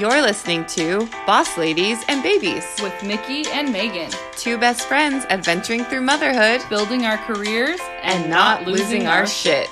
You're listening to Boss Ladies and Babies, with Mickey and Megan, two best friends adventuring through motherhood building our careers and, not losing our shit.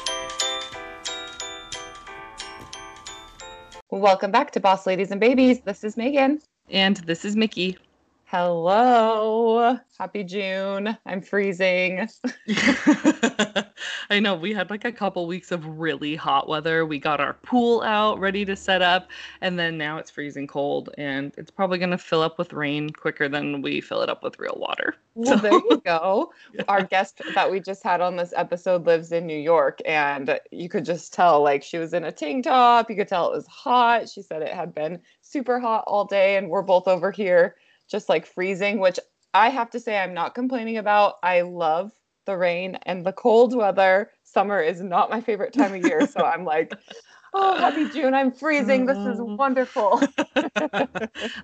Welcome back to Boss Ladies and Babies. This is Megan. And this is Mickey. Hello. Happy June. I'm freezing. I know we had like a couple weeks of really hot weather. We got our pool out ready to set up, and then now it's freezing cold, and it's probably going to fill up with rain quicker than we fill it up with real water. Well, so, there you go. Yeah. Our guest that we just had on this episode lives in New York, and you could just tell like she was in a tank top. You could tell it was hot. She said it had been super hot all day, and we're both over here just like freezing, which I have to say I'm not complaining about. I love the rain and the cold weather. Summer is not my favorite time of year. So I'm like, oh, happy June. I'm freezing. This is mm. wonderful.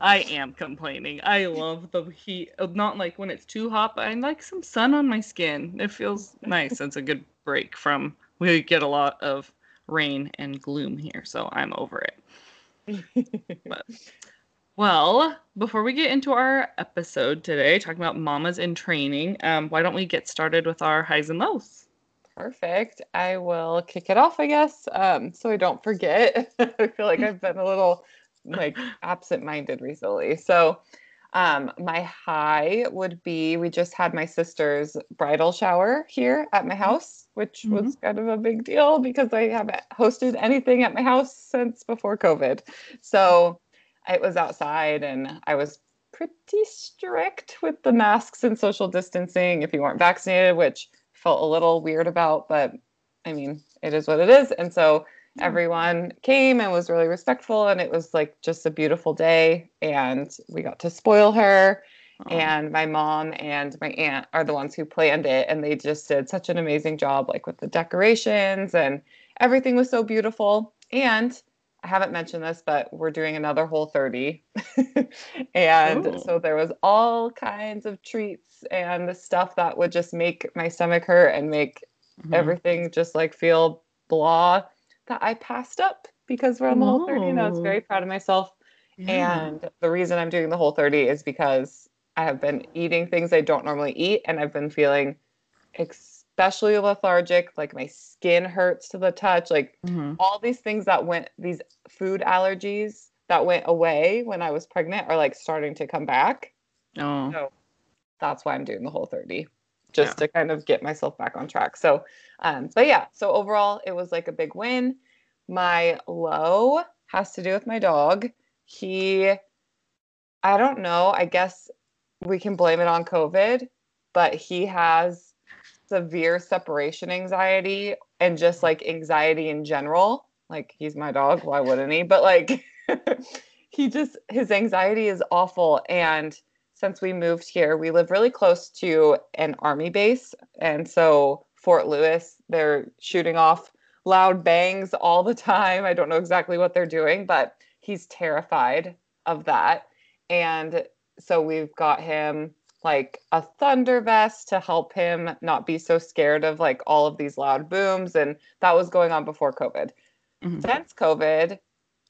I am complaining. I love the heat. Uh, not like when it's too hot, but I like some sun on my skin. It feels nice. It's a good break from, we get a lot of rain and gloom here. So I'm over it. but well, before we get into our episode today, talking about mamas in training, um, why don't we get started with our highs and lows? Perfect. I will kick it off, I guess, um, so I don't forget. I feel like I've been a little like absent-minded recently. So, um, my high would be we just had my sister's bridal shower here at my house, which mm-hmm. was kind of a big deal because I haven't hosted anything at my house since before COVID. So it was outside and I was pretty strict with the masks and social distancing if you weren't vaccinated, which felt a little weird about, but I mean, it is what it is. And so everyone came and was really respectful and it was like just a beautiful day and we got to spoil her. And my mom and my aunt are the ones who planned it and they just did such an amazing job like with the decorations and everything was so beautiful. And I haven't mentioned this, but we're doing another whole 30. and Ooh. so there was all kinds of treats and the stuff that would just make my stomach hurt and make mm-hmm. everything just like feel blah that I passed up because we're on the whole 30 and I was very proud of myself. Yeah. And the reason I'm doing the whole 30 is because I have been eating things I don't normally eat and I've been feeling ex- especially lethargic like my skin hurts to the touch like mm-hmm. all these things that went these food allergies that went away when i was pregnant are like starting to come back. Oh. So that's why i'm doing the whole 30 just yeah. to kind of get myself back on track. So um but yeah so overall it was like a big win. My low has to do with my dog. He i don't know i guess we can blame it on covid but he has severe separation anxiety and just mm-hmm. like anxiety in general. Like he's my dog, why wouldn't he? But like he just his anxiety is awful and since we moved here, we live really close to an army base and so Fort Lewis, they're shooting off loud bangs all the time. I don't know exactly what they're doing, but he's terrified of that. And so we've got him like a thunder vest to help him not be so scared of like all of these loud booms and that was going on before covid mm-hmm. since covid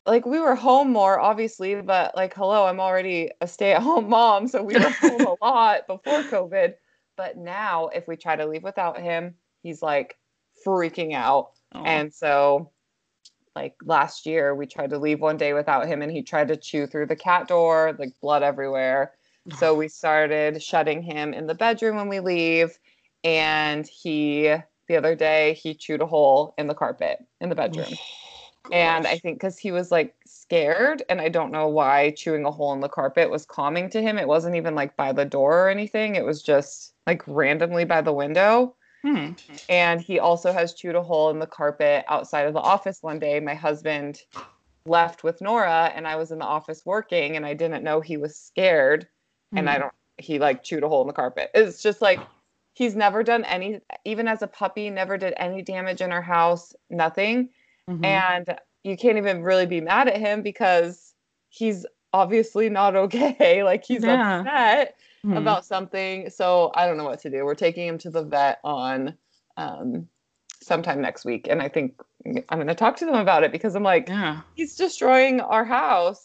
like we were home more obviously but like hello i'm already a stay-at-home mom so we were home a lot before covid but now if we try to leave without him he's like freaking out oh. and so like last year we tried to leave one day without him and he tried to chew through the cat door like blood everywhere so we started shutting him in the bedroom when we leave. And he, the other day, he chewed a hole in the carpet in the bedroom. and I think because he was like scared, and I don't know why chewing a hole in the carpet was calming to him. It wasn't even like by the door or anything, it was just like randomly by the window. Hmm. And he also has chewed a hole in the carpet outside of the office one day. My husband left with Nora, and I was in the office working, and I didn't know he was scared mm. and I hmm. don't he like chewed a hole in the carpet. It's just like he's never done any even as a puppy, never did any damage in our house, nothing. Mm-hmm. And you can't even really be mad at him because he's obviously not okay. like he's yeah. upset mm-hmm. about something. So I don't know what to do. We're taking him to the vet on um, sometime next week. And I think I'm going to talk to them about it because I'm like, yeah. he's destroying our house.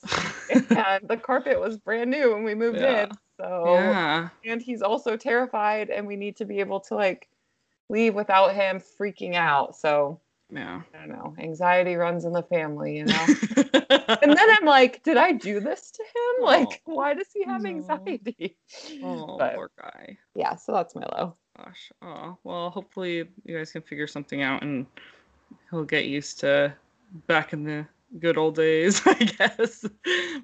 and the carpet was brand new when we moved Yeah. in. So yeah. and he's also terrified and we need to be able to like leave without him freaking out. So Yeah. I don't know. Anxiety runs in the family, you know. and then I'm like, did I do this to him? Oh. Like, Oh, why does he have no. anxiety? oh, But poor guy. yeah, so that's my low. Gosh. Oh, well, hopefully you guys can figure something out and he'll get used to back in the good old days, I guess.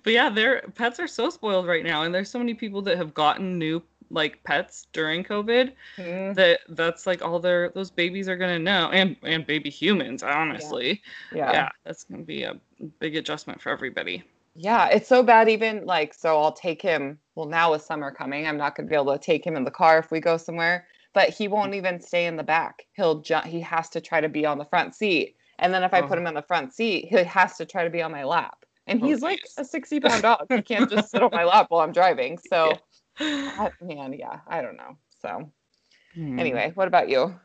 But yeah, their pets are so spoiled right now, and there's so many people that have gotten new like pets during COVID Mm, that that's like all their those babies are gonna know, and and baby humans, honestly. yeah. Yeah, that's gonna be a big adjustment for everybody. Yeah, it's so bad. Even like, so I'll take him. Well, now with summer coming, I'm not to be able to take him in the car if we go somewhere. But he won't even stay in the back. He'll jump. He has to try to be on the front seat. And then if I put Oh. him in the front seat, he has to try to be on my lap. And Oh, he's like geez. a 60 pound dog. He can't just sit on my lap while I'm driving. So, Yeah. I- man, yeah, I don't know. So, Hmm. anyway, what about you?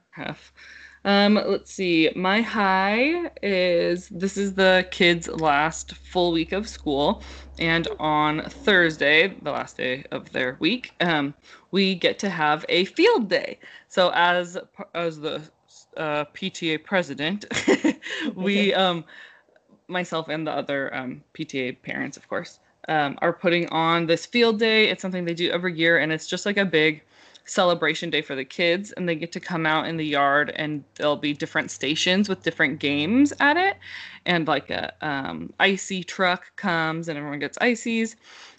Um, let's see. My high is this is the kids' last full week of school, and on Thursday, the last day of their week, um, we get to have a field day. So as as the uh, PTA president, we um, myself and the other um, PTA parents, of course, um, are putting on this field day. It's something they do every year, and it's just like a big celebration day for the kids. And they get to come out in the yard, and there'll be different stations with different games at it. And like a um, icy truck comes, and everyone gets ices,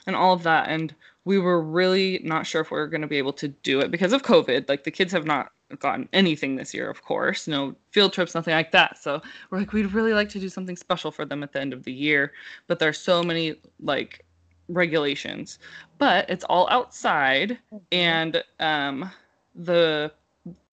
and all of that. And we were really not sure if we were going to be able to do it because of COVID. Like the kids have not gotten anything this year, of course, no field trips, nothing like that. So we're like, we'd really like to do something special for them at the end of the year, but there's so many like regulations. But it's all outside, and um, the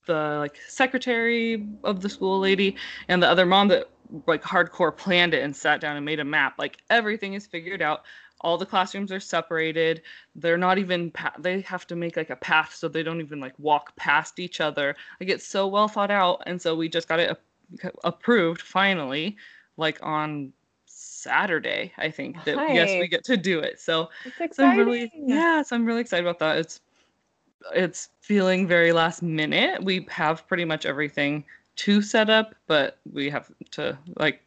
the like secretary of the school lady and the other mom that like hardcore planned it and sat down and made a map. Like everything is figured out. All the classrooms are separated. They're not even pa- they have to make like a path so they don't even like walk past each other. Like it's so well thought out and so we just got it ap- approved finally like on Saturday, I think that yes, we get to do it. So It's so I'm exciting. really yeah, so I'm really excited about that. It's it's feeling very last minute. We have pretty much everything to set up, but we have to like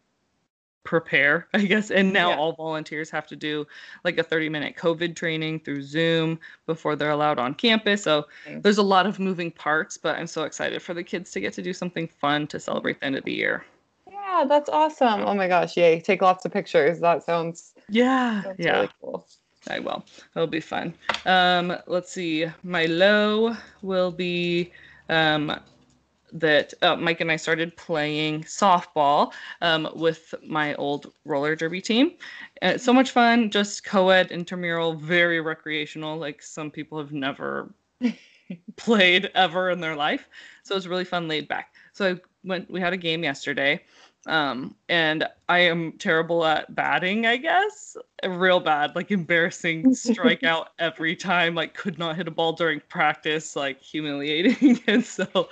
prepare, I guess. And now Yeah. all volunteers have to do like a 30 minute COVID training through Zoom before they're allowed on campus. So Nice. there's a lot of moving parts, but I'm so excited for the kids to get to do something fun to celebrate the end of the year. Yeah, that's awesome. Oh my gosh, yay. Take lots of pictures. That sounds, Yeah. sounds yeah. really cool. I will. It'll be fun. Um, let's see. My low will be um, that uh, Mike and I started playing softball um, with my old roller derby team. Uh, so much fun. Just co-ed, intramural, very recreational. Like some people have never played ever in their life. So it was really fun, laid back. So I went. We had a game yesterday, um, and I am terrible at batting. I guess real bad, like embarrassing strikeout every time. Like could not hit a ball during practice, like humiliating. and so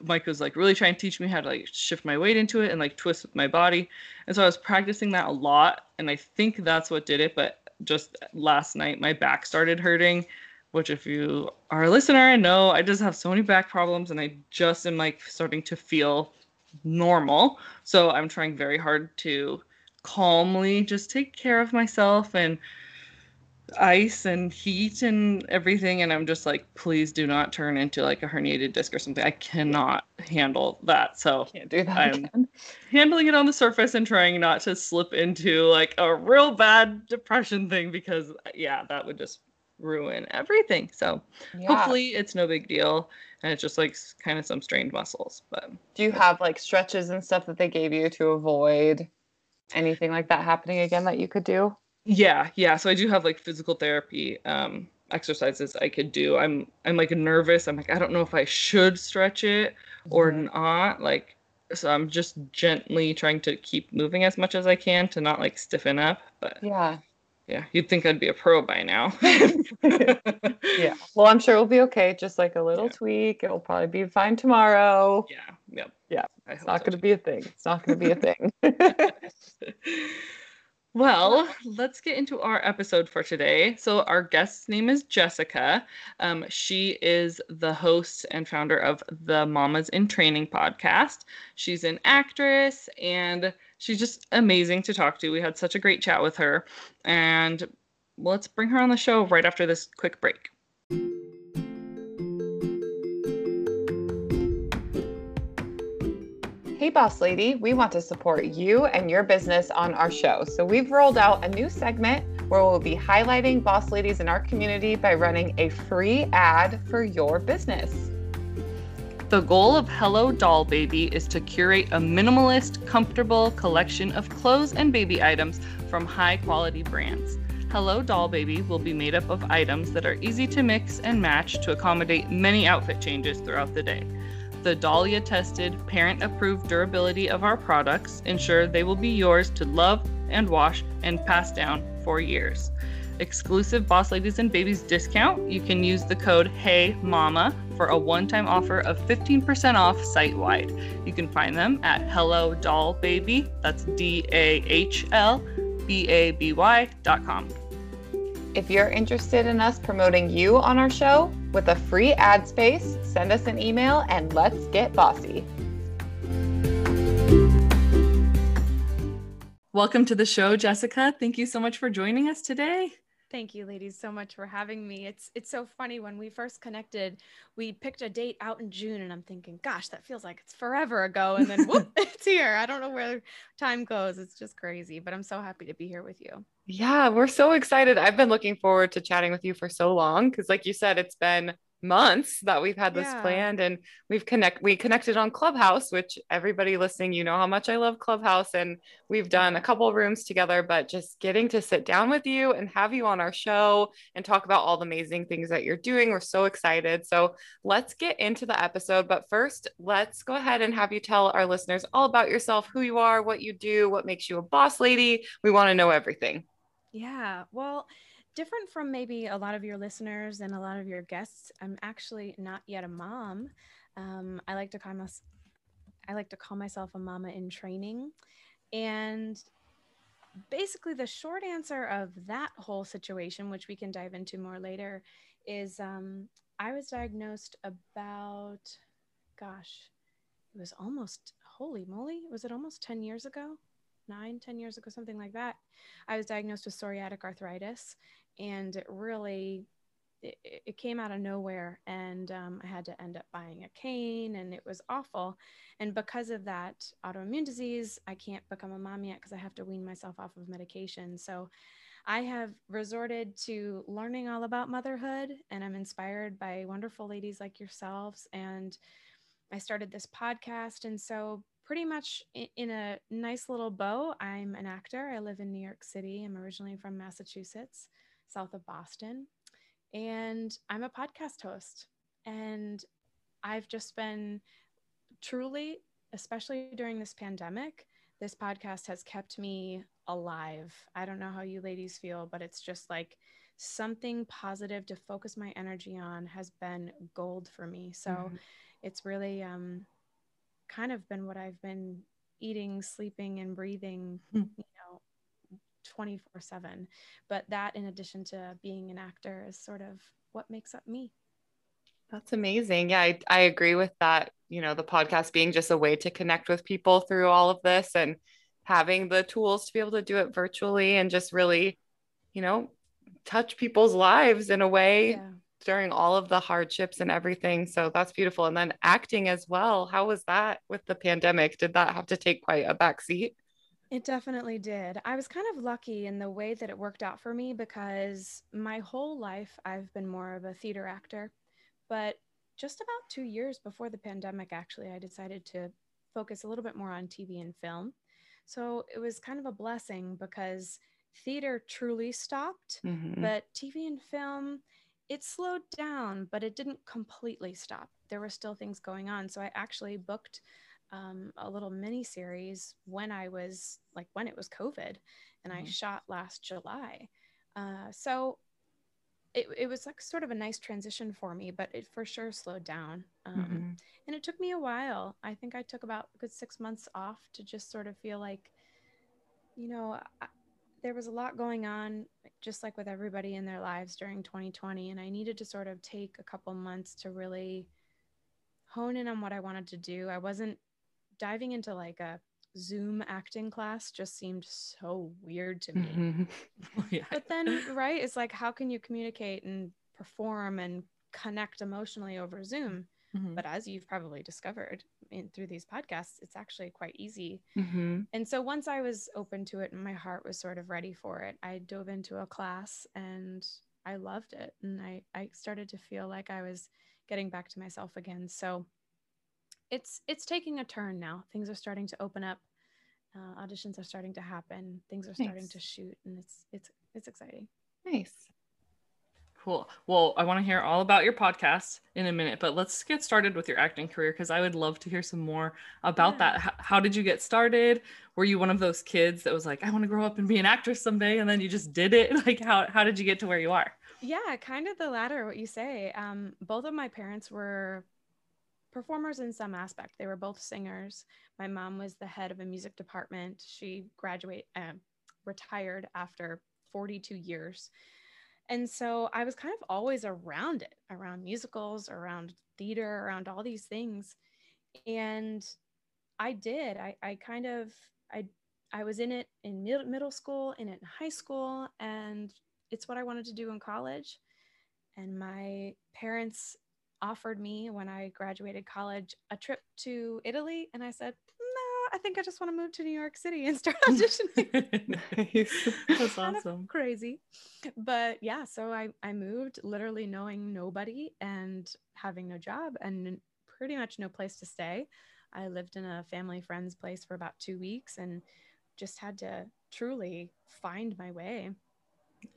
Mike was like really trying to teach me how to like shift my weight into it and like twist with my body. And so I was practicing that a lot, and I think that's what did it. But just last night, my back started hurting which if you are a listener and know I just have so many back problems and I just am like starting to feel normal. So I'm trying very hard to calmly just take care of myself and ice and heat and everything and I'm just like please do not turn into like a herniated disc or something. I cannot handle that. So Can't do that I'm- again. handling it on the surface and trying not to slip into like a real bad depression thing because yeah, that would just ruin everything. So Yeah. hopefully it's no big deal and it's just like kind of some strained muscles but Do you have like stretches and stuff that they gave you to avoid anything like that happening again that you could do? yeah yeah so i do have like physical therapy um exercises i could do i'm i'm like nervous i'm like i don't know if i should stretch it or Mhm. not like so i'm just gently trying to keep moving as much as i can to not like stiffen up but Yeah. Yeah you'd think i'd be a pro by now Yeah. Well, I'm sure it'll be okay. Just like a little Yeah. tweak. It'll probably be fine tomorrow. yeah yep Yeah, I It's not so going to be a thing. It's not going to be a thing. Well, let's get into our episode for today. So, our guest's name is Jessica. Um, she is the host and founder of the Mamas in Training podcast. She's an actress and she's just amazing to talk to. We had such a great chat with her. And let's bring her on the show right after this quick break. Hey, Boss Lady, we want to support you and your business on our show. So we've rolled out a new segment where we'll be highlighting boss ladies in our community by running a free ad for your business. The goal of Hello Dahl Baby is to curate a minimalist, comfortable collection of clothes and baby items from high quality brands. Hello Dahl Baby will be made up of items that are easy to mix and match to accommodate many outfit changes throughout the day. The Dahlia tested, parent approved durability of our products ensure they will be yours to love and wash and pass down for years. Exclusive Boss Ladies and Babies discount. You can use the code Hey Mama for a one-time offer of 15% off site-wide. You can find them at Hello Dahl Baby. That's D A H L B A B Y dot com. If you're interested in us promoting you on our show with a free ad space, send us an email and let's get bossy. Welcome to the show, Jessica. Thank you so much for joining us today. Thank you, ladies, so much for having me. It's it's so funny when we first connected, we picked a date out in June, and I'm thinking, gosh, that feels like it's forever ago, and then whoop, it's here. I don't know where time goes. It's just crazy, but I'm so happy to be here with you. Yeah, we're so excited. I've been looking forward to chatting with you for so long because, like you said, it's been months that we've had this Yeah. planned and we've connect we connected on Clubhouse, which everybody listening, you know how much I love Clubhouse and we've done a mm-hmm. couple rooms together, but just getting to sit down with you and have you on our show and talk about all the amazing things that you're doing. We're so excited. So let's get into the episode. But first, let's go ahead and have you tell our listeners all about yourself, who you are, what you do, what makes you a boss lady. We want to know everything. Yeah, well, different from maybe a lot of your listeners and a lot of your guests, I'm actually not yet a mom. Um, I like to call myself, I like to call myself a mama in training, and basically the short answer of that whole situation, which we can dive into more later, is um, I was diagnosed about, gosh, it was almost holy moly, was it almost ten years ago? Nine, ten years ago, something like that. I was diagnosed with psoriatic arthritis, and it really it, it came out of nowhere. And um, I had to end up buying a cane, and it was awful. And because of that autoimmune disease, I can't become a mom yet because I have to wean myself off of medication. So I have resorted to learning all about motherhood, and I'm inspired by wonderful ladies like yourselves. And I started this podcast. And so, pretty much in a nice little bow, I'm an actor. I live in New York City. I'm originally from Massachusetts, south of Boston. And I'm a podcast host. And I've just been truly, especially during this pandemic, this podcast has kept me alive. I don't know how you ladies feel, but it's just like something positive to focus my energy on has been gold for me. So Mhm. it's really um, kind of been what I've been eating, sleeping, and breathing, Hmm. you 24 7. But that, in addition to being an actor, is sort of what makes up me. That's amazing. Yeah, I, I agree with that. You know, the podcast being just a way to connect with people through all of this and having the tools to be able to do it virtually and just really, you know, touch people's lives in a way Yeah. during all of the hardships and everything. So that's beautiful. And then acting as well. How was that with the pandemic? Did that have to take quite a backseat? It definitely did. I was kind of lucky in the way that it worked out for me because my whole life I've been more of a theater actor. But just about two years before the pandemic, actually, I decided to focus a little bit more on TV and film. So it was kind of a blessing because theater truly stopped, Mhm. but TV and film, it slowed down, but it didn't completely stop. There were still things going on. So I actually booked um, a little mini series when I was like when it was COVID, and I Mhm. shot last July. Uh, so it, it was like sort of a nice transition for me, but it for sure slowed down. Um, Mhm. And it took me a while. I think I took about a good six months off to just sort of feel like, you know, I, there was a lot going on, just like with everybody in their lives during 2020. And I needed to sort of take a couple months to really hone in on what I wanted to do. I wasn't diving into like a Zoom acting class just seemed so weird to me. Mhm. yeah. But then, right, it's like, how can you communicate and perform and connect emotionally over Zoom? Mhm. But as you've probably discovered in, through these podcasts, it's actually quite easy. Mhm. And so once I was open to it and my heart was sort of ready for it, I dove into a class and I loved it. And I, I started to feel like I was getting back to myself again. So it's it's taking a turn now. Things are starting to open up. Uh, auditions are starting to happen. Things are starting Nice. to shoot, and it's it's it's exciting. Nice. Cool. Well, I want to hear all about your podcast in a minute, but let's get started with your acting career because I would love to hear some more about Yeah. that. H- how did you get started? Were you one of those kids that was like, I want to grow up and be an actress someday, and then you just did it? Like, how how did you get to where you are? Yeah, kind of the latter, what you say. Um, both of my parents were performers in some aspect. They were both singers. My mom was the head of a music department. She graduated, uh, retired after 42 years. And so I was kind of always around it, around musicals, around theater, around all these things. And I did. I, I kind of, I, I was in it in mid- middle school, in it in high school, and it's what I wanted to do in college. And my parents offered me when I graduated college a trip to Italy. And I said, no, I think I just want to move to New York City and start auditioning. Nice. That's awesome. crazy. But yeah, so I, I moved literally knowing nobody and having no job and pretty much no place to stay. I lived in a family friend's place for about two weeks and just had to truly find my way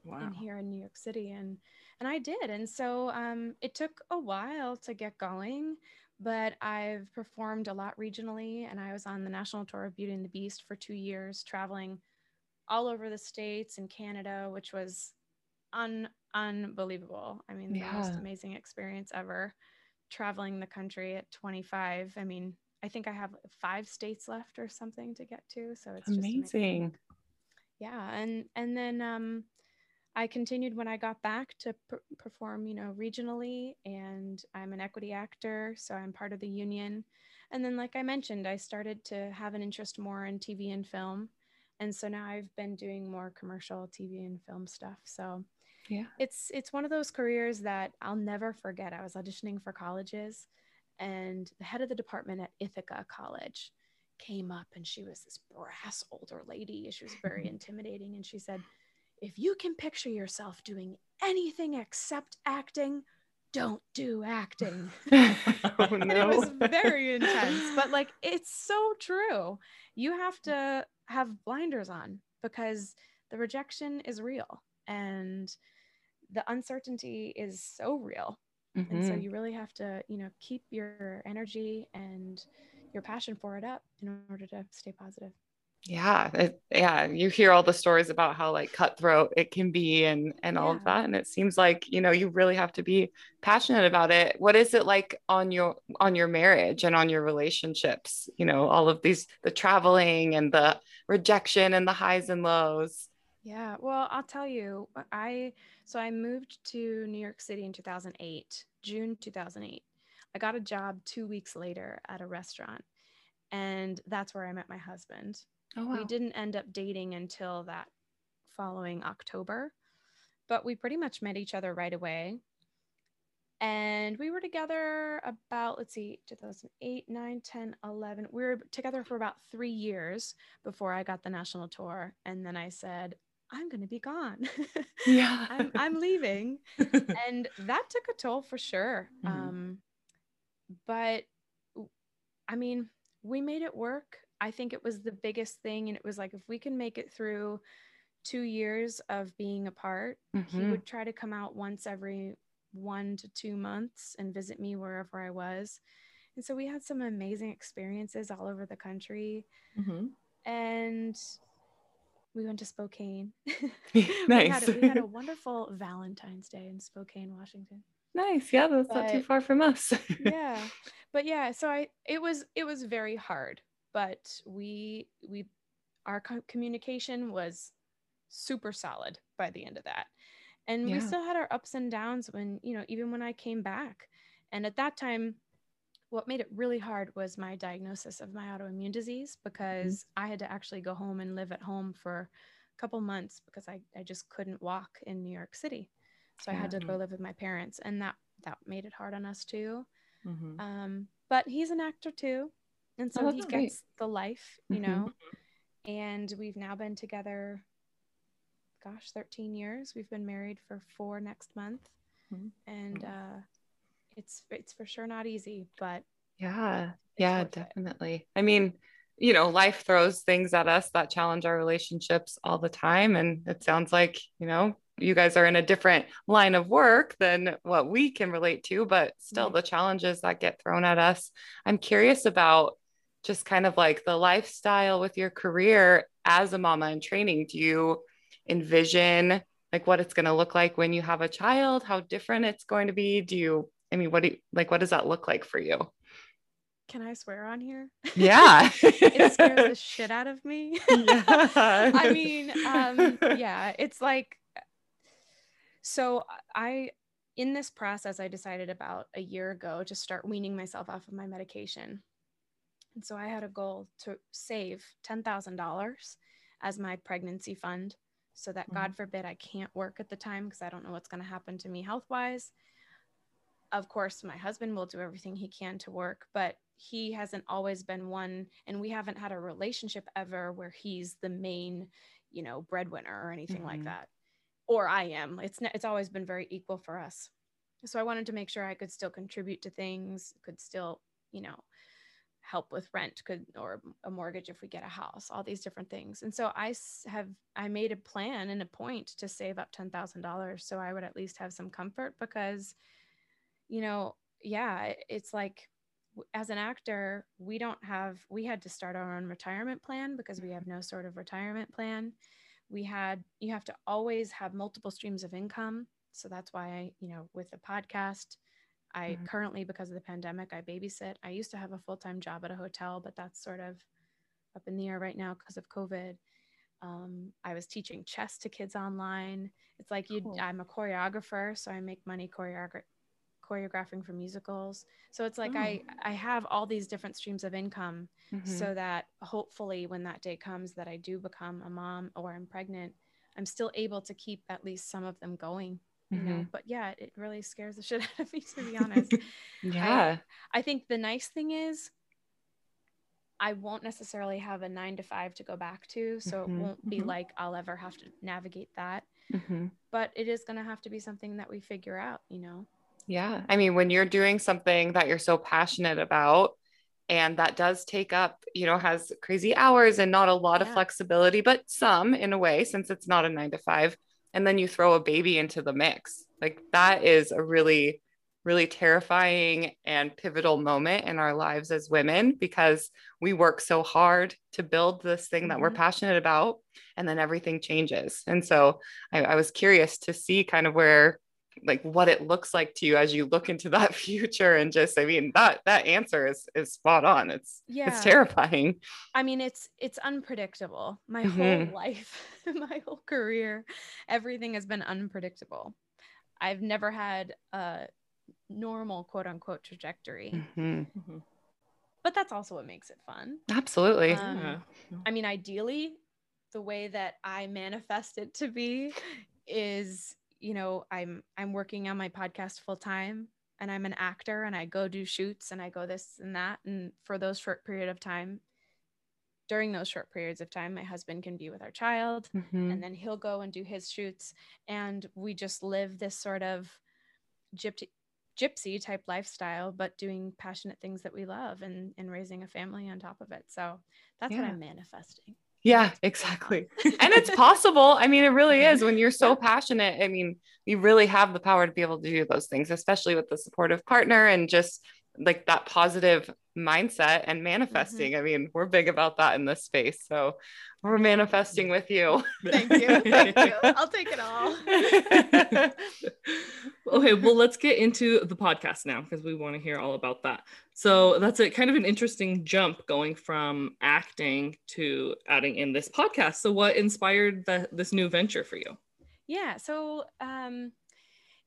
Wow. in here in New York City and and I did and so um it took a while to get going but I've performed a lot regionally and I was on the national tour of Beauty and the Beast for 2 years traveling all over the states and Canada which was un unbelievable I mean the most amazing experience ever traveling the country at 25 I mean I think I have 5 states left or something to get to so it's just Amazing. yeah and and then um i continued when i got back to per- perform you know regionally and i'm an equity actor so i'm part of the union and then like i mentioned i started to have an interest more in tv and film and so now i've been doing more commercial tv and film stuff so Yeah. it's it's one of those careers that i'll never forget i was auditioning for colleges and the head of the department at ithaca college came up and she was this brass older lady. She was very intimidating. And she said, If you can picture yourself doing anything except acting, don't do acting. oh And it was very intense, but like it's so true. You have to have blinders on because the rejection is real and the uncertainty is so real. And so Mhm. you really have to, you know, keep your energy and your passion for it up in order to stay positive. Yeah it, yeah you hear all the stories about how like cutthroat it can be and and all of that and it seems like you know you really have to be passionate about it. What is it like on your on your marriage and on your relationships you know all of these the traveling and the rejection and the highs and lows? Yeah, well, I'll tell you, uh, I so I moved to New York City in 2008, June 2008. I got a job 2 weeks later at a restaurant and that's where I met my husband. oh We didn't end up dating until that following October, but we pretty much met each other right away. And we were together about, let's see, 2008, 9, 10, 11. We were together for about three years before I got the national tour. And then I said, I'm going to be gone. yeah I'm, I'm leaving. And that took a toll for sure. Mhm. Um, but I mean, we made it work. I think it was the biggest thing. And it was like, if we can make it through two years of being apart, he Mhm. would try to come out once every one to two months and visit me wherever I was. And so we had some amazing experiences all over the country. Mhm. And we went to Spokane. Nice. we, had a, we had a wonderful Valentine's Day in Spokane, Washington. Nice yeah that's not too far from us yeah but yeah so i it was it was very hard but we we our co- communication was super solid by the end of that. And Yeah. we still had our ups and downs when, you know, even when I came back. And at that time, what made it really hard was my diagnosis of my autoimmune disease mm-hmm. because I had to actually go home and live at home for a couple months because I, I just couldn't walk in New York City. So I had to go live with my parents and that that made it hard on us too. Mhm. Um, but he's an actor too. And so Oh, he great. gets the life, you Mhm. know. And we've now been together, gosh, 13 years. We've been married for four next month. Mhm. And uh, it's it's for sure not easy, but Yeah. Yeah, worth it. definitely. I mean, you know, life throws things at us that challenge our relationships all the time. And it sounds like, you know, you guys are in a different line of work than what we can relate to, but still the challenges that get thrown at us. I'm curious about just kind of like the lifestyle with your career as a mama in training. Do you envision like what it's going to look like when you have a child, how different it's going to be? Do you, I mean, what do you like, what does that look like for you? Can I swear on here? Yeah. it scares the shit out of me. Yeah. I mean, um, yeah, it's like so I in this process I decided about a year ago to start weaning myself off of my medication. And so I had a goal to save $10,000 as my pregnancy fund so that God forbid I can't work at the time because I don't know what's going to happen to me health-wise. Of course, my husband will do everything he can to work, but he hasn't always been one and we haven't had a relationship ever where he's the main, you know, breadwinner or anything like Mhm. that. Or I am. It's it's always been very equal for us. So I wanted to make sure I could still contribute to things, could still, you know, help with rent could or a mortgage if we get a house all these different things and so I have i made a plan and a point to save up $10000 so i would at least have some comfort because you know yeah it's like as an actor we don't have we had to start our own retirement plan because we have no sort of retirement plan we had you have to always have multiple streams of income so that's why i you know with the podcast I Mhm. currently, because of the pandemic, I babysit. I used to have a full time job at a hotel, but that's sort of up in the air right now because of COVID. Um, I was teaching chess to kids online. It's like you, Cool. I'm a choreographer, so I make money choreogra- choreographing for musicals. So it's like I, I have all these different streams of income, Mhm. so that hopefully when that day comes that I do become a mom or I'm pregnant, I'm still able to keep at least some of them going. You know, Mhm. but yeah, it really scares the shit out of me to be honest. yeah. I think the nice thing is I won't necessarily have a nine to five to go back to. So Mhm, it won't be mhm. like I'll ever have to navigate that. Mhm. But it is going to have to be something that we figure out, you know? Yeah. I mean, when you're doing something that you're so passionate about and that does take up, you know, has crazy hours and not a lot of flexibility, but some in a way, since it's not a nine to five, and then you throw a baby into the mix, like that is a really, really terrifying and pivotal moment in our lives as women because we work so hard to build this thing that we're Mhm. passionate about and then everything changes. And so I, I was curious to see kind of where like what it looks like to you as you look into that future and just i mean that that answer is is spot on it's Yeah. it's terrifying I mean, it's it's unpredictable. My Mhm. whole life, my whole career, everything has been unpredictable. I've never had a normal quote unquote trajectory, Mhm. Mhm. but that's also what makes it fun. absolutely Um, Yeah. I mean, ideally, the way that I manifest it to be is, you know, I'm I'm working on my podcast full time and I'm an actor and I go do shoots and I go this and that. And for those short period of time during those short periods of time my husband can be with our child Mhm. and then he'll go and do his shoots. And we just live this sort of gypsy gypsy type lifestyle but doing passionate things that we love and and raising a family on top of it. So that's what i'm manifesting yeah exactly. And it's possible. I mean it really is. When you're so passionate i mean you really have the power to be able to do those things especially with the supportive partner and just like that positive mindset and manifesting i mean we're big about that in this space so we're manifesting with you thank you thank you i'll take it all okay, well, let's get into the podcast now because we want to hear all about that. So that's a kind of an interesting jump going from acting to adding in this podcast. So, what inspired the, this new venture for you? Yeah, so um,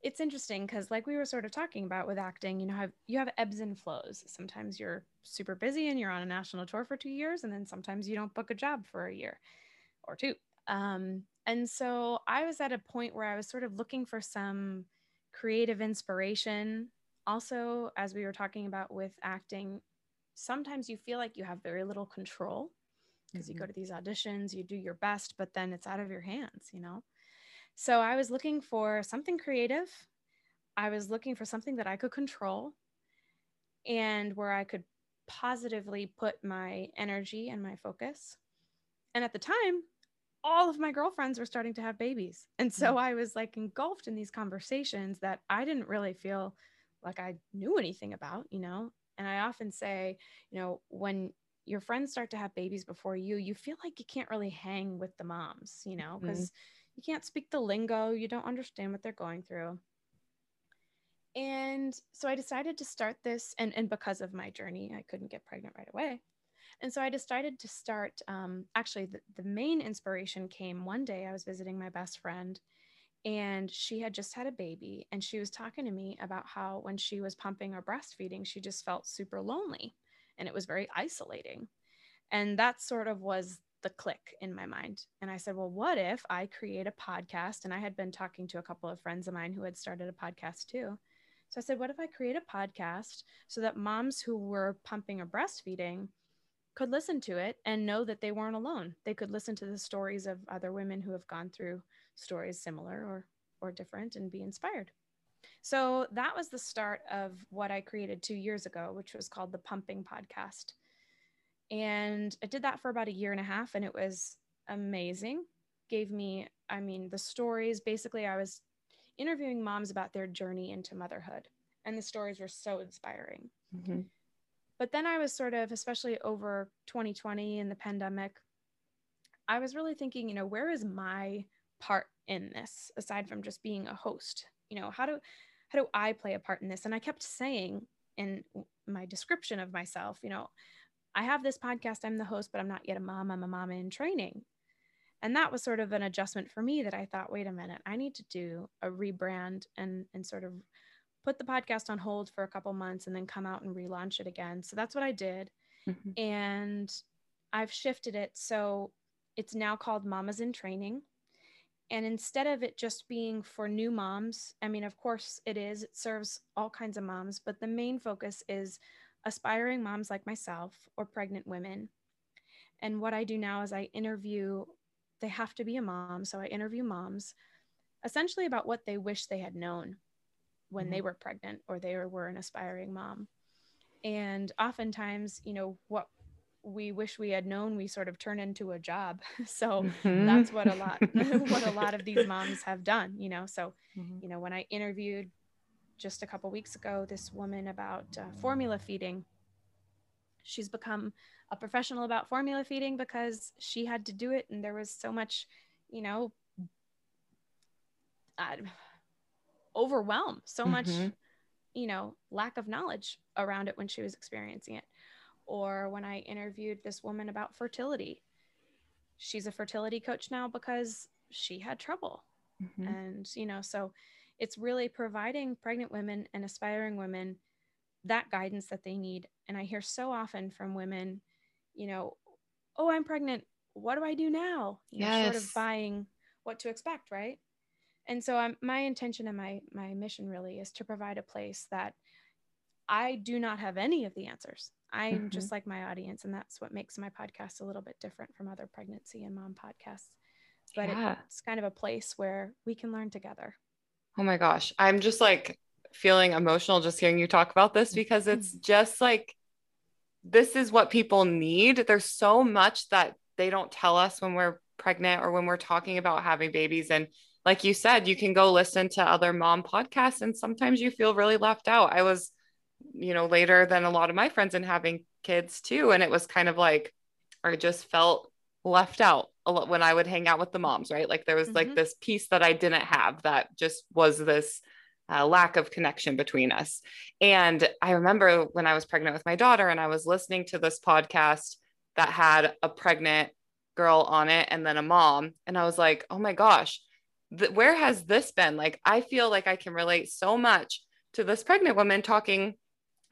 it's interesting because, like we were sort of talking about with acting, you know, have, you have ebbs and flows. Sometimes you're super busy and you're on a national tour for two years, and then sometimes you don't book a job for a year or two. Um, and so I was at a point where I was sort of looking for some creative inspiration. Also, as we were talking about with acting, sometimes you feel like you have very little control because mm-hmm. you go mm-hmm. to these auditions, you do your best, but then it's out of your hands, you know? So I was looking for something creative. I was looking for something that I could control and where I could positively put my energy and my focus. And at the time, all of my girlfriends were starting to have babies. And so mm. I was like engulfed in these conversations that I didn't really feel like I knew anything about, you know? And I often say, you know, when your friends start to have babies before you, you feel like you can't really hang with the moms, you know, because mm-hmm. You can't speak the lingo, you don't understand what they're going through. And so I decided to start this, and, and because of my journey, I couldn't get pregnant right away. And so I decided to start. Um, actually, the, the main inspiration came one day. I was visiting my best friend, and she had just had a baby. And she was talking to me about how when she was pumping or breastfeeding, she just felt super lonely and it was very isolating. And that sort of was the click in my mind. And I said, well, what if I create a podcast? And I had been talking to a couple of friends of mine who had started a podcast too. So I said, what if I create a podcast so that moms who were pumping or breastfeeding could listen to it and know that they weren't alone. They could listen to the stories of other women who have gone through stories similar or or different and be inspired. So that was the start of what I created 2 years ago, which was called the Pumping Podcast. And I did that for about a year and a half and it was amazing. Gave me I mean the stories basically I was interviewing moms about their journey into motherhood and the stories were so inspiring. Mm-hmm. But then I was sort of, especially over 2020 and the pandemic, I was really thinking, you know, where is my part in this aside from just being a host? You know, how do how do I play a part in this? And I kept saying in my description of myself, you know, I have this podcast, I'm the host, but I'm not yet a mom, I'm a mom in training. And that was sort of an adjustment for me that I thought, wait a minute, I need to do a rebrand and and sort of put the podcast on hold for a couple months and then come out and relaunch it again. So that's what I did. Mm-hmm. And I've shifted it. So it's now called Mamas in Training. And instead of it just being for new moms, I mean, of course it is, it serves all kinds of moms, but the main focus is aspiring moms like myself or pregnant women. And what I do now is I interview, they have to be a mom. So I interview moms essentially about what they wish they had known when mm-hmm. they were pregnant or they were an aspiring mom. And oftentimes, you know, what we wish we had known, we sort of turn into a job. so mm-hmm. that's what a lot what a lot of these moms have done, you know. So, mm-hmm. you know, when I interviewed just a couple weeks ago this woman about uh, formula feeding, she's become a professional about formula feeding because she had to do it and there was so much, you know, uh, overwhelm, so mm-hmm. much, you know, lack of knowledge around it when she was experiencing it. Or when I interviewed this woman about fertility, she's a fertility coach now because she had trouble. Mm-hmm. And, you know, so it's really providing pregnant women and aspiring women that guidance that they need. And I hear so often from women, you know, oh, I'm pregnant. What do I do now? You yes. know, sort of buying what to expect, right? and so I'm, my intention and my my mission really is to provide a place that i do not have any of the answers i'm mm-hmm. just like my audience and that's what makes my podcast a little bit different from other pregnancy and mom podcasts but yeah. it's kind of a place where we can learn together oh my gosh i'm just like feeling emotional just hearing you talk about this because it's mm-hmm. just like this is what people need there's so much that they don't tell us when we're pregnant or when we're talking about having babies and like you said, you can go listen to other mom podcasts and sometimes you feel really left out. I was, you know, later than a lot of my friends in having kids too. And it was kind of like, I just felt left out a lot when I would hang out with the moms, right? Like there was mm-hmm. like this piece that I didn't have that just was this uh, lack of connection between us. And I remember when I was pregnant with my daughter and I was listening to this podcast that had a pregnant girl on it and then a mom. And I was like, oh my gosh, th- where has this been? Like, I feel like I can relate so much to this pregnant woman talking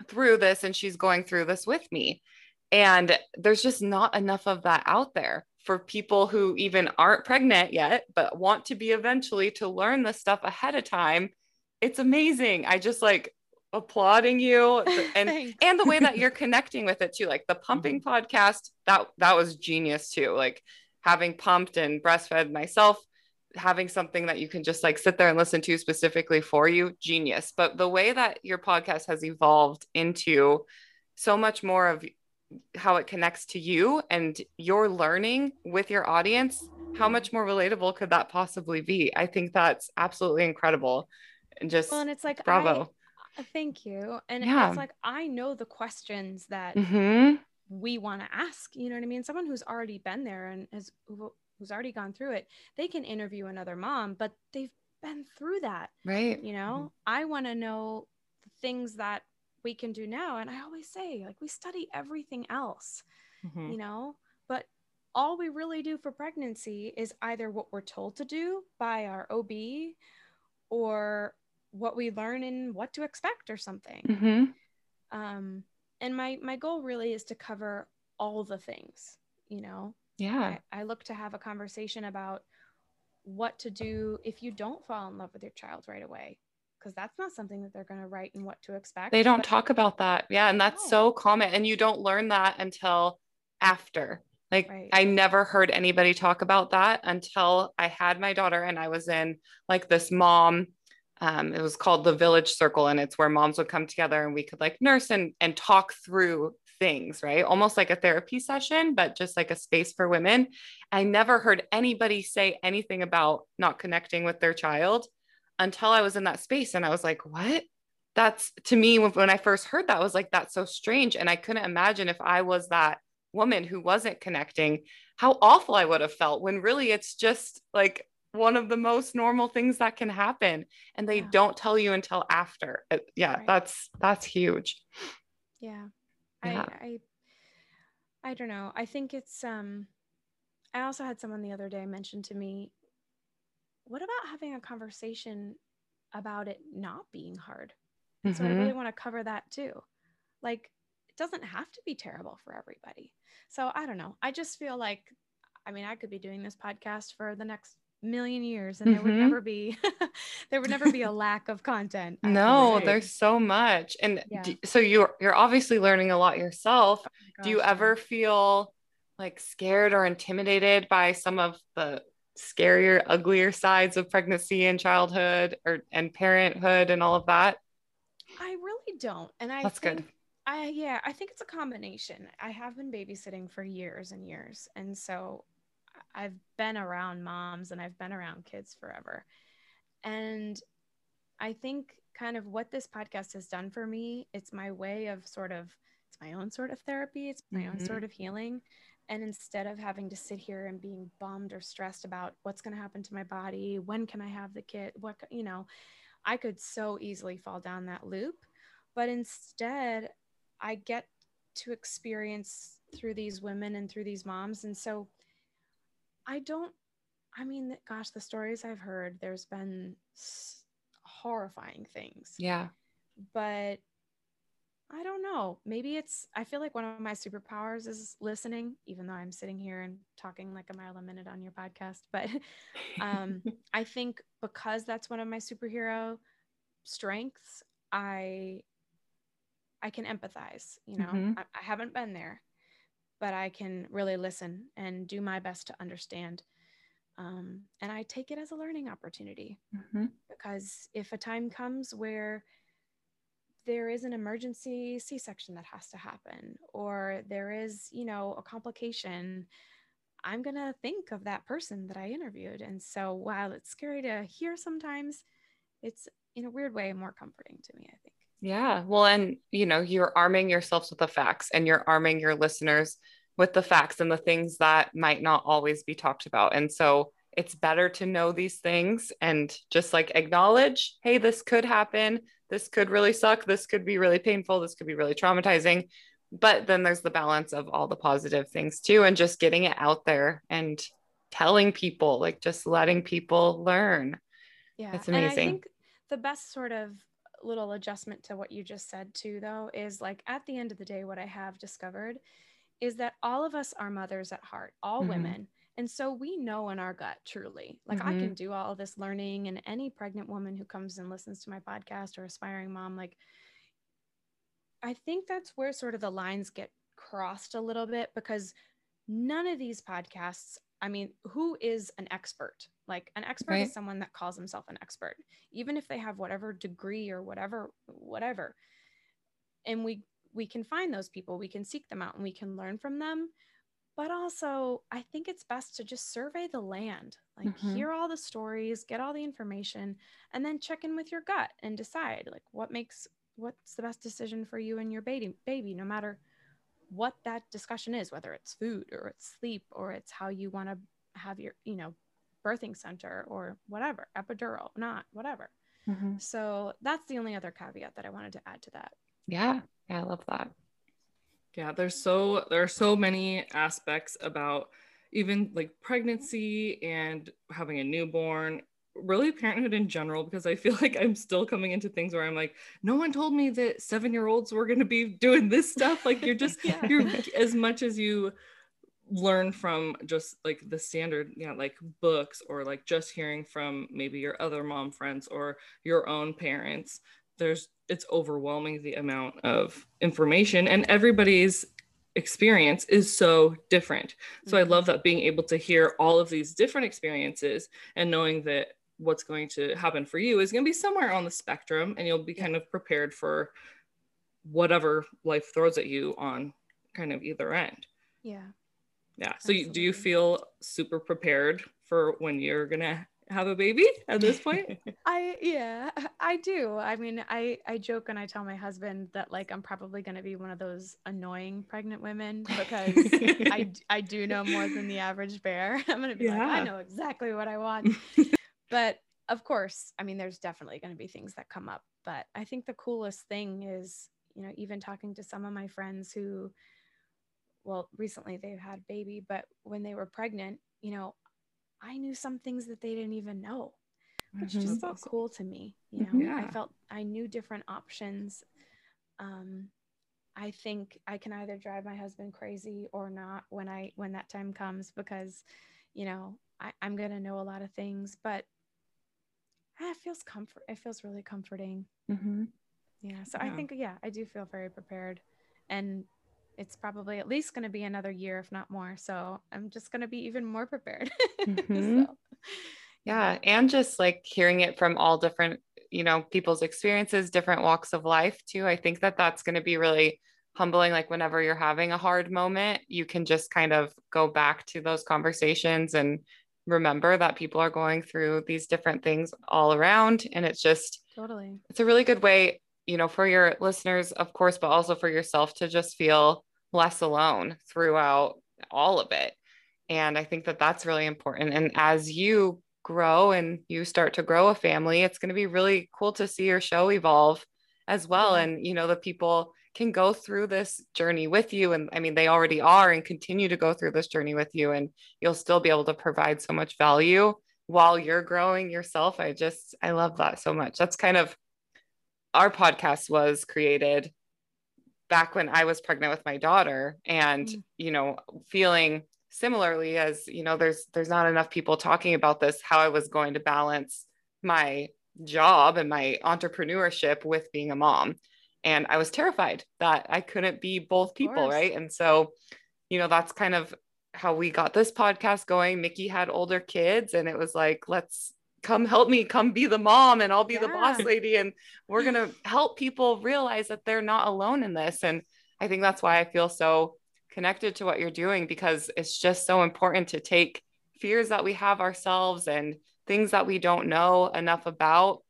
through this and she's going through this with me. And there's just not enough of that out there for people who even aren't pregnant yet, but want to be eventually to learn this stuff ahead of time it's amazing. I just like applauding you and and the way that you're connecting with it too. Like the pumping mm-hmm. podcast, that that was genius too. Like having pumped and breastfed myself, having something that you can just like sit there and listen to specifically for you, genius. But the way that your podcast has evolved into so much more of how it connects to you and your learning with your audience, how much more relatable could that possibly be? I think that's absolutely incredible and just well, and it's like bravo. I, uh, thank you. And yeah. it's like I know the questions that mm-hmm. we want to ask. You know what I mean? Someone who's already been there and has who's already gone through it, they can interview another mom, but they've been through that. Right. You know, mm-hmm. I want to know the things that we can do now. And I always say, like, we study everything else, mm-hmm. you know, but all we really do for pregnancy is either what we're told to do by our OB or what we learn and what to expect or something. Mm-hmm. Um, and my my goal really is to cover all the things, you know. Yeah. I, I look to have a conversation about what to do if you don't fall in love with your child right away because that's not something that they're going to write and what to expect. They don't but- talk about that. Yeah, and that's no. so common and you don't learn that until after. Like right. I never heard anybody talk about that until I had my daughter and I was in like this mom um, it was called the village circle and it's where moms would come together and we could like nurse and and talk through things right almost like a therapy session but just like a space for women i never heard anybody say anything about not connecting with their child until i was in that space and i was like what that's to me when, i first heard that I was like that's so strange and i couldn't imagine if i was that woman who wasn't connecting how awful i would have felt when really it's just like one of the most normal things that can happen and they yeah. don't tell you until after yeah right. that's that's huge yeah. yeah i i i don't know i think it's um i also had someone the other day mention to me what about having a conversation about it not being hard mm-hmm. so i really mm-hmm. want to cover that too like it doesn't have to be terrible for everybody so i don't know i just feel like i mean i could be doing this podcast for the next million years and mm-hmm. there would mm-hmm. never be there would never be a lack of content no there's so much and yeah. so you're you're obviously learning a lot yourself oh gosh, do you ever yeah. feel like scared or intimidated by some of the scarier uglier sides of pregnancy and childhood or and parenthood and all of that i really don't and i that's think, good I yeah, I think it's a combination. I have been babysitting for years and years. And so I've been around moms and I've been around kids forever. And I think kind of what this podcast has done for me, it's my way of sort of, it's my own sort of therapy, it's my mm-hmm. own sort of healing. And instead of having to sit here and being bummed or stressed about what's going to happen to my body, when can I have the kid, what, you know, I could so easily fall down that loop. But instead, I get to experience through these women and through these moms. And so I don't, I mean, gosh, the stories I've heard, there's been horrifying things. Yeah. But I don't know. Maybe it's, I feel like one of my superpowers is listening, even though I'm sitting here and talking like a mile a minute on your podcast. But um, I think because that's one of my superhero strengths, I, I can empathize, you know, mm-hmm. I, I haven't been there, but I can really listen and do my best to understand. Um, and I take it as a learning opportunity mm-hmm. because if a time comes where there is an emergency C-section that has to happen, or there is, you know, a complication, I'm gonna think of that person that I interviewed. And so while it's scary to hear sometimes, it's in a weird way more comforting to me, I think. Yeah. Well, and you know, you're arming yourselves with the facts and you're arming your listeners with the facts and the things that might not always be talked about. And so it's better to know these things and just like acknowledge, hey, this could happen. This could really suck. This could be really painful. This could be really traumatizing. But then there's the balance of all the positive things too, and just getting it out there and telling people, like just letting people learn. Yeah. It's And I think the best sort of little adjustment to what you just said too though is like at the end of the day what I have discovered is that all of us are mothers at heart, all Mhm. women. And so we know in our gut truly. Like I can mm-hmm. do all this learning and any pregnant woman who comes and listens to my podcast or aspiring mom like I think that's where sort of the lines get crossed a little bit because none of these podcasts, I mean, who is an expert? Like an expert Right. is someone that calls himself an expert, even if they have whatever degree or whatever, whatever. And we we can find those people, we can seek them out and we can learn from them. But also, I think it's best to just survey the land, like Mhm. hear all the stories, get all the information, and then check in with your gut and decide like what makes what's the best decision for you and your baby baby no matter what that discussion is whether it's food or it's sleep or it's how you want to have your you know birthing center or whatever epidural not whatever Mhm. so that's the only other caveat that i wanted to add to that Yeah. Yeah. I love that. Yeah, there's so there are so many aspects about even like pregnancy and having a newborn, really parenthood in general, because I feel like I'm still coming into things where I'm like, no one told me that seven year olds were gonna be doing this stuff. Like you're just Yeah. you're as much as you learn from just like the standard, yeah, like books or like just hearing from maybe your other mom friends or your own parents. There's it's overwhelming the amount of information and everybody's experience is so different. So I Mhm. love that being able to hear all of these different experiences and knowing that what's going to happen for you is going to be somewhere on the spectrum and you'll be kind of prepared for whatever life throws at you on kind of either end. yeah Yeah. So you, do you feel super prepared for when you're going to have a baby at this point? i yeah i do. I mean i i joke and i tell my husband that like i'm probably going to be one of those annoying pregnant women because I, I do know more than the average bear. I'm going to be like i know exactly what i want. But of course i mean there's definitely going to be things that come up but i think the coolest thing is you know even talking to some of my friends who well recently they've had baby but when they were pregnant you know i knew some things that they didn't even know which Mhm. just felt cool to me you know Mhm. i felt i knew different options um i think i can either drive my husband crazy or not when i when that time comes because you know I, i'm gonna know a lot of things but ah, it feels comfort it feels really comforting Mm-hmm. yeah so i think yeah i do feel very prepared and it's probably at least going to be another year if not more so i'm just going to be even more prepared Mhm. so Yeah. And just like hearing it from all different, you know, people's experiences, different walks of life too. I think that that's going to be really humbling. Like whenever you're having a hard moment, you can just kind of go back to those conversations and remember that people are going through these different things all around. And it's just, totally it's a really good way, you know, for your listeners, of course, but also for yourself to just feel less alone throughout all of it. And I think that that's really important. And as you grow and you start to grow a family, it's going to be really cool to see your show evolve as well. Mm-hmm. And, you know, the people can go through this journey with you. And I mean, they already are and continue to go through this journey with you. And you'll still be able to provide so much value while you're growing yourself. I just, I love that so much. That's kind of our podcast was created back when I was pregnant with my daughter and Mm. you know feeling similarly as you know there's there's not enough people talking about this how I was going to balance my job and my entrepreneurship with being a mom. And I was terrified that I couldn't be both people right? And so you know that's kind of how we got this podcast going. Mickey had older kids and it was like let's come help me come be the mom and I'll be the boss lady and we're going to help people realize that they're not alone in this and I think that's why I feel so connected to what you're doing because it's just so important to take fears that we have ourselves and things that we don't know enough about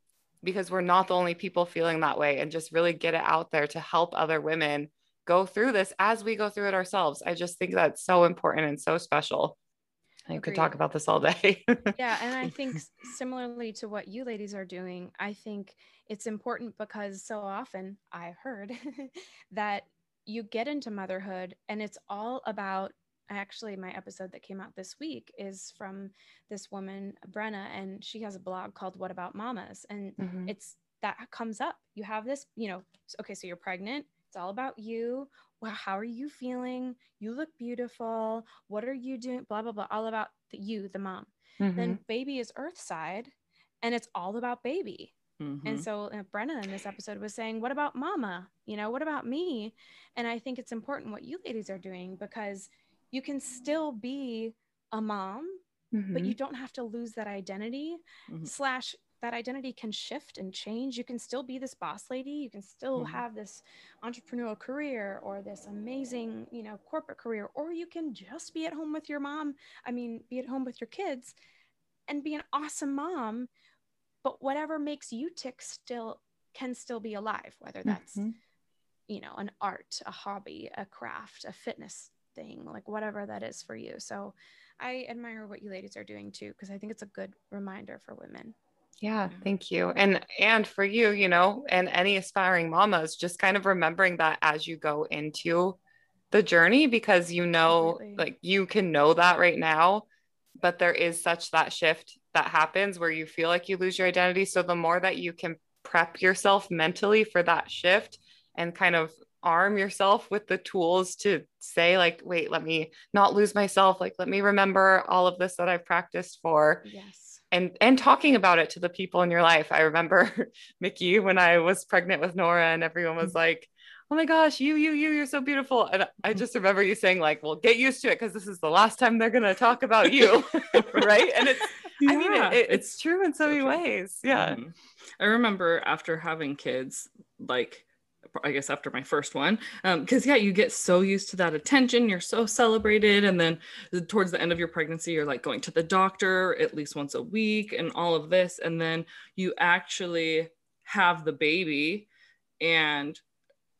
because we're not the only people feeling that way and just really get it out there to help other women go through this as we go through it ourselves. I just think that's so important and so special. I could talk about this all day. yeah, and I think similarly to what you ladies are doing, I think it's important because so often I heard that you get into motherhood and it's all about actually my episode that came out this week is from this woman brenna and she has a blog called what about mamas and mm-hmm. it's that comes up you have this you know okay so you're pregnant it's all about you well how are you feeling you look beautiful what are you doing blah blah blah all about the, you the mom mm-hmm. then baby is earthside and it's all about baby Mm-hmm. And so uh, Brenna in this episode was saying, What about mama? You know, what about me? And I think it's important what you ladies are doing because you can still be a mom, mm-hmm. but you don't have to lose that identity. Mm-hmm. Slash, that identity can shift and change. You can still be this boss lady. You can still mm-hmm. have this entrepreneurial career or this amazing, you know, corporate career, or you can just be at home with your mom. I mean, be at home with your kids and be an awesome mom but whatever makes you tick still can still be alive whether that's mm-hmm. you know an art a hobby a craft a fitness thing like whatever that is for you so i admire what you ladies are doing too because i think it's a good reminder for women yeah thank you. And and for you you know and any aspiring mamas just kind of remembering that as you go into the journey because you know Completely. like you can know that right now but there is such that shift that happens where you feel like you lose your identity. So the more that you can prep yourself mentally for that shift and kind of arm yourself with the tools to say like wait let me not lose myself. Like let me remember all of this that i've practiced for. Yes and and talking about it to the people in your life i remember mickey when i was pregnant with nora and everyone was mm-hmm. like oh my gosh, you, you, you, you're so beautiful. And I mm-hmm. just remember you saying, like, well, get used to it because this is the last time they're going to talk about you. right. And it's, yeah. I mean, it, it, it's true in so, so many true. ways. Yeah. Mm-hmm. I remember after having kids, like, I guess after my first one, because um, yeah, you get so used to that attention, you're so celebrated, and then towards the end of your pregnancy, you're like going to the doctor at least once a week, and all of this, and then you actually have the baby, and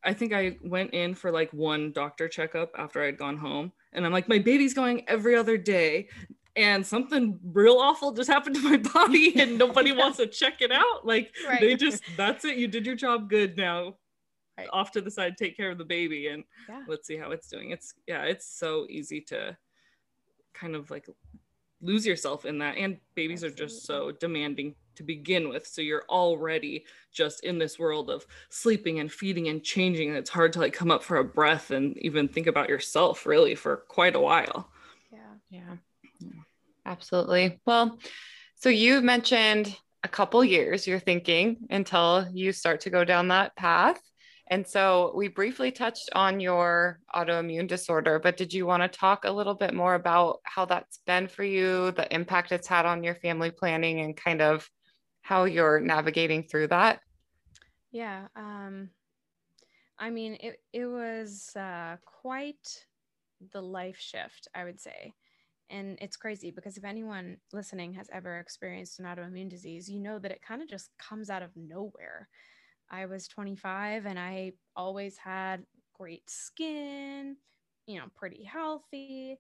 I think I went in for like one doctor checkup after I'd gone home. And I'm like, my baby's going every other day. And something real awful just happened to my body, and nobody yeah. wants to check it out. Like, right. they just, that's it. You did your job good now. Right. Off to the side, take care of the baby, and yeah. let's see how it's doing. It's, yeah, it's so easy to kind of like lose yourself in that. And babies Absolutely. are just so demanding to begin with. So you're already just in this world of sleeping and feeding and changing. And it's hard to like come up for a breath and even think about yourself really for quite a while. Yeah. Yeah. Absolutely. Well, so you mentioned a couple years you're thinking until you start to go down that path. And so we briefly touched on your autoimmune disorder, but did you want to talk a little bit more about how that's been for you, the impact it's had on your family planning, and kind of how you're navigating through that? Yeah. Um, I mean, it, it was uh, quite the life shift, I would say. And it's crazy because if anyone listening has ever experienced an autoimmune disease, you know that it kind of just comes out of nowhere. I was 25 and I always had great skin, you know, pretty healthy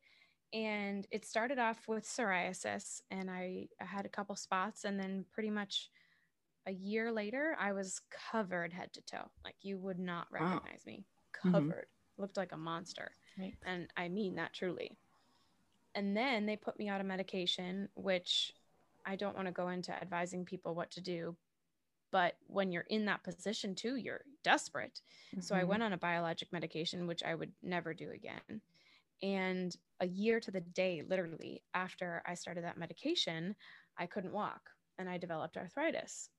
and it started off with psoriasis and I, I, had a couple spots and then pretty much a year later i was covered head to toe like you would not recognize wow. me mm-hmm. covered mm-hmm. looked like a monster right. and i mean that truly and then they put me on a medication which i don't want to go into advising people what to do but when you're in that position too you're desperate mm-hmm. so i mm-hmm. went on a biologic medication which i would never do again and a year to the day, literally, after I started that medication, I couldn't walk and I developed arthritis.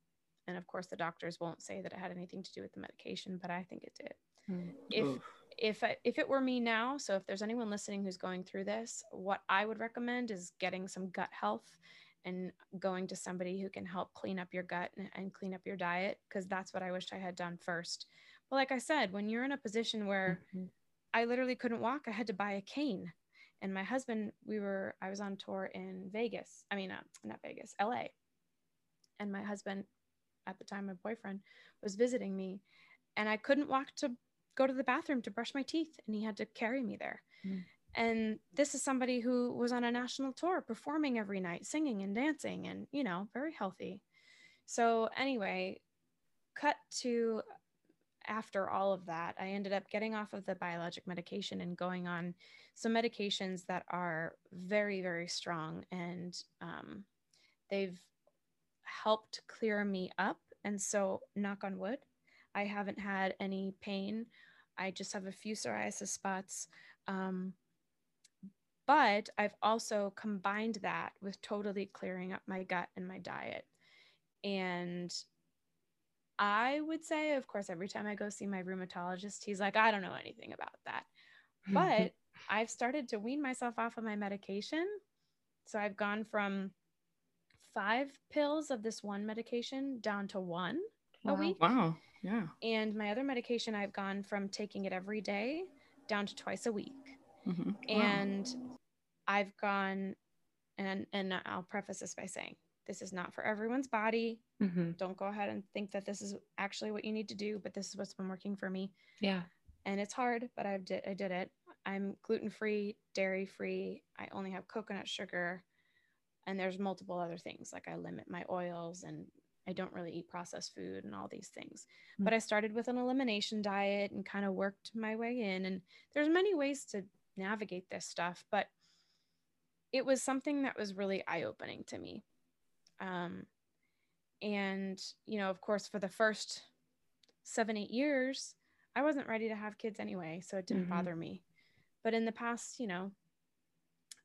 And of course, the doctors won't say that it had anything to do with the medication, but I think it did. Mm. If if I, if it were me now, so if there's anyone listening who's going through this, what I would recommend is getting some gut health and going to somebody who can help clean up your gut and, and clean up your diet because that's what I wished I had done first. But like I said, when you're in a position where mm-hmm. I literally couldn't walk. I had to buy a cane. And my husband, we were, I was on tour in Vegas. I mean, uh, not Vegas, LA. And my husband, at the time, my boyfriend, was visiting me. And I couldn't walk to go to the bathroom to brush my teeth. And he had to carry me there. Mm. And this is somebody who was on a national tour performing every night, singing and dancing, and, you know, very healthy. So, anyway, cut to after all of that, I ended up getting off of the biologic medication and going on some medications that are very, very strong. And um, they've helped clear me up. And so, knock on wood, I haven't had any pain. I just have a few psoriasis spots. Um, but I've also combined that with totally clearing up my gut and my diet. And I would say, of course, every time I go see my rheumatologist, he's like, I don't know anything about that. But I've started to wean myself off of my medication. So I've gone from five pills of this one medication down to one wow. a week. Wow. Yeah. And my other medication, I've gone from taking it every day down to twice a week. Mm-hmm. And wow. I've gone, and and I'll preface this by saying this is not for everyone's body. Mm-hmm. Don't go ahead and think that this is actually what you need to do, but this is what's been working for me. Yeah. And it's hard, but I've did I did it. I'm gluten free, dairy free. I only have coconut sugar, and there's multiple other things like I limit my oils and I don't really eat processed food and all these things. Mm-hmm. But I started with an elimination diet and kind of worked my way in. And there's many ways to navigate this stuff, but it was something that was really eye opening to me. Um, and, you know, of course, for the first seven, eight years, I wasn't ready to have kids anyway. So it didn't mm-hmm. bother me. But in the past, you know,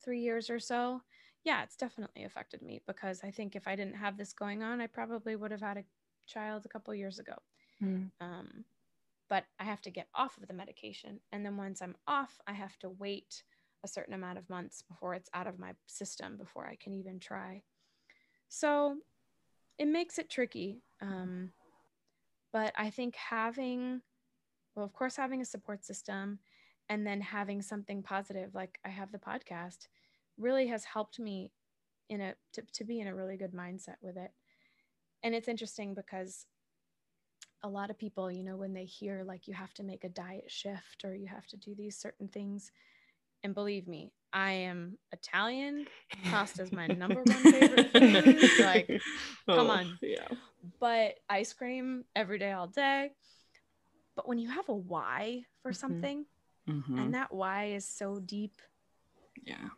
three years or so, yeah, it's definitely affected me because I think if I didn't have this going on, I probably would have had a child a couple years ago. Mm. Um, but I have to get off of the medication. And then once I'm off, I have to wait a certain amount of months before it's out of my system before I can even try. So it makes it tricky. Um, but I think having, well, of course, having a support system and then having something positive, like I have the podcast, really has helped me in a to, to be in a really good mindset with it. And it's interesting because a lot of people, you know, when they hear like you have to make a diet shift or you have to do these certain things, and believe me, I am Italian. Pasta is my number one favorite food. like, come oh, on. Yeah. But ice cream every day, all day. But when you have a why for mm-hmm. something, mm-hmm. and that why is so deep, yeah,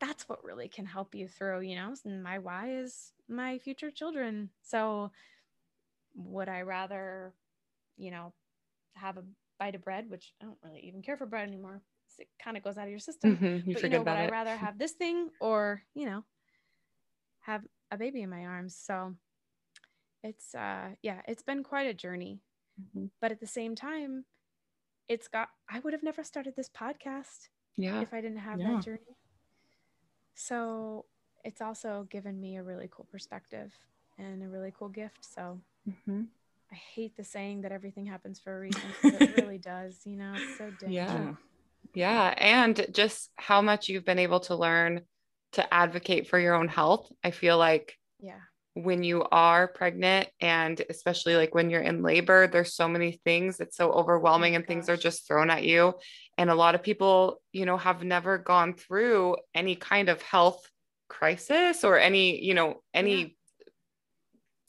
that's what really can help you through. You know, and my why is my future children. So, would I rather, you know, have a bite of bread, which I don't really even care for bread anymore, it kind of goes out of your system. Mm-hmm. You but, you know, would. I rather have this thing or, you know, have a baby in my arms? So it's, uh, yeah, it's been quite a journey. Mm-hmm. But at the same time, it's got, I would have never started this podcast yeah. if I didn't have yeah. that journey. So it's also given me a really cool perspective and a really cool gift. So mm-hmm. I hate the saying that everything happens for a reason. But it really does. You know, it's so dangerous. Yeah. Yeah. And just how much you've been able to learn to advocate for your own health. I feel like yeah when you are pregnant and especially like when you're in labor there's so many things it's so overwhelming oh and gosh. things are just thrown at you and a lot of people you know have never gone through any kind of health crisis or any you know any yeah.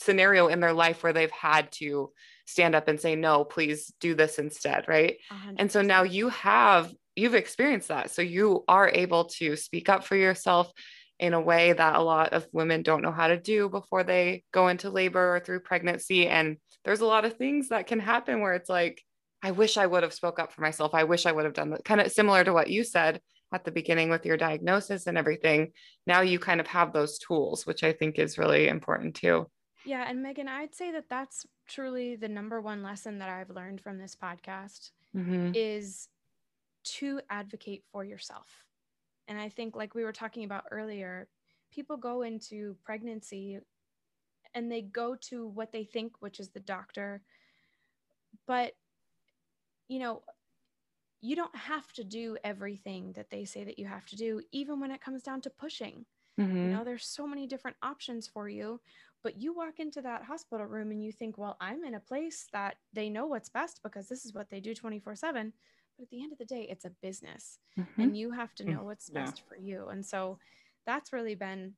Scenario in their life where they've had to stand up and say no please do this instead right 100%. and so now you have you've experienced that. So you are able to speak up for yourself in a way that a lot of women don't know how to do before they go into labor or through pregnancy. And there's a lot of things that can happen where it's like, I wish I would have spoke up for myself. I wish I would have done that. Kind of similar to what you said at the beginning with your diagnosis and everything. Now you kind of have those tools, which I think is really important too. Yeah. And Megan, I'd say that that's truly the number one lesson that I've learned from this podcast mm-hmm. is to advocate for yourself. And I think, like we were talking about earlier, people go into pregnancy and they go to what they think, which is the doctor. But, you know, you don't have to do everything that they say that you have to do, even when it comes down to pushing. Mm-hmm. You know, there's so many different options for you. But you walk into that hospital room and you think, well, I'm in a place that they know what's best because this is what they do 24 7 But at the end of the day, it's a business Mhm. and you have to know what's Yeah. best for you. And so that's really been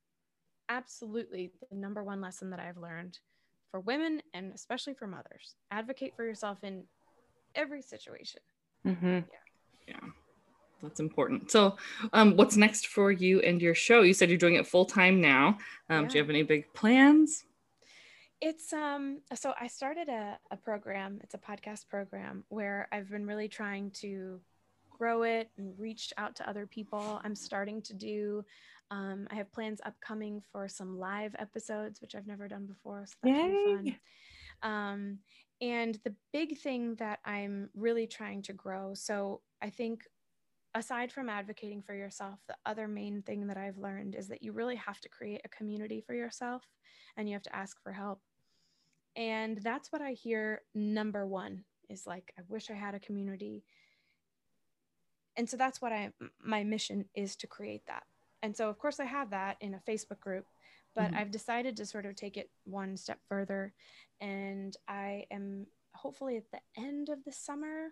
absolutely the number one lesson that I've learned for women and especially for mothers. Advocate for yourself in every situation. Mm-hmm. Yeah, that's important. So, um, what's next for you and your show? You said you're doing it full time now. Um, Do you have any big plans? It's um so I started a, a program, it's a podcast program where I've been really trying to grow it and reach out to other people. I'm starting to do um I have plans upcoming for some live episodes, which I've never done before. So that should be fun. Yay. Um and the big thing that I'm really trying to grow. So I think aside from advocating for yourself, the other main thing that I've learned is that you really have to create a community for yourself and you have to ask for help. And that's what I hear number one is like, I wish I had a community. And so that's what I, my mission is to create that. And so, of course, I have that in a Facebook group, but Mhm. I've decided to sort of take it one step further. And I am hopefully at the end of the summer,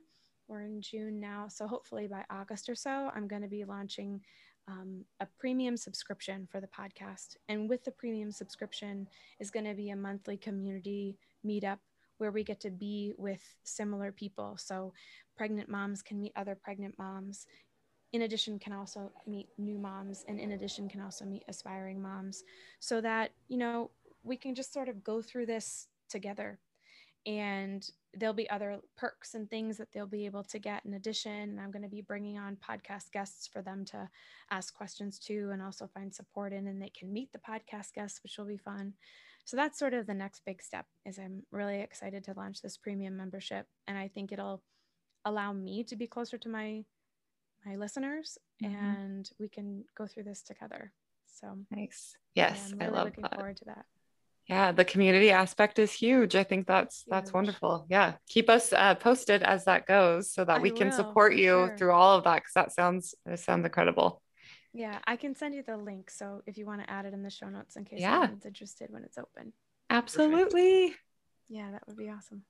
we're in June now. So hopefully by August or so, I'm going to be launching um, a premium subscription for the podcast. And with the premium subscription is going to be a monthly community meetup where we get to be with similar people. So pregnant moms can meet other pregnant moms. In addition, can also meet new moms, and in addition, can also meet aspiring moms, so that you know we can just sort of go through this together. And there'll be other perks and things that they'll be able to get in addition. And I'm going to be bringing on podcast guests for them to ask questions to and also find support in and they can meet the podcast guests which will be fun so that's sort of the next big step is i'm really excited to launch this premium membership and i think it'll allow me to be closer to my my listeners Mhm. and we can go through this together so Nice. yeah, Yes, i'm I love looking that. forward to that Yeah, the community aspect is huge. I think that's that's Huge. wonderful. Yeah, keep us uh, posted as that goes, so that I we can will, support you sure. through all of that. Because that sounds it sounds incredible. yeah i can send you the link so if you want to add it in the show notes in case Yeah. anyone's interested when it's open Absolutely. yeah that would be awesome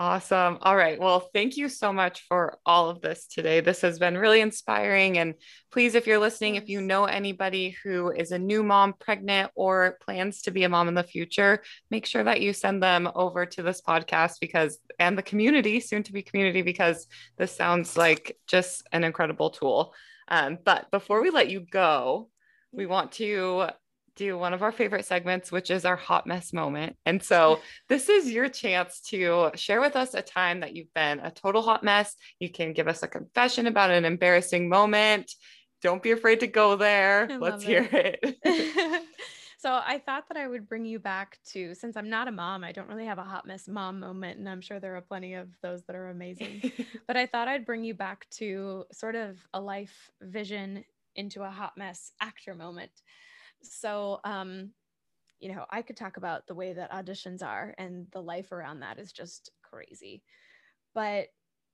Awesome. All right. Well, thank you so much for all of this today. This has been really inspiring. And please, if you're listening, if you know anybody who is a new mom, pregnant, or plans to be a mom in the future, make sure that you send them over to this podcast because, and the community, soon to be community, because this sounds like just an incredible tool. Um, but before we let you go, we want to do one of our favorite segments, which is our hot mess moment. And so this is your chance to share with us a time that you've been a total hot mess. You can give us a confession about an embarrassing moment. Don't be afraid to go there. I Let's hear it. so I thought that I would bring you back to since I'm not a mom, I don't really have a hot mess mom moment, and I'm sure there are plenty of those that are amazing. but I thought I'd bring you back to sort of a life vision into a hot mess actor moment. So um, you know, I could talk about the way that auditions are and the life around that is just crazy. But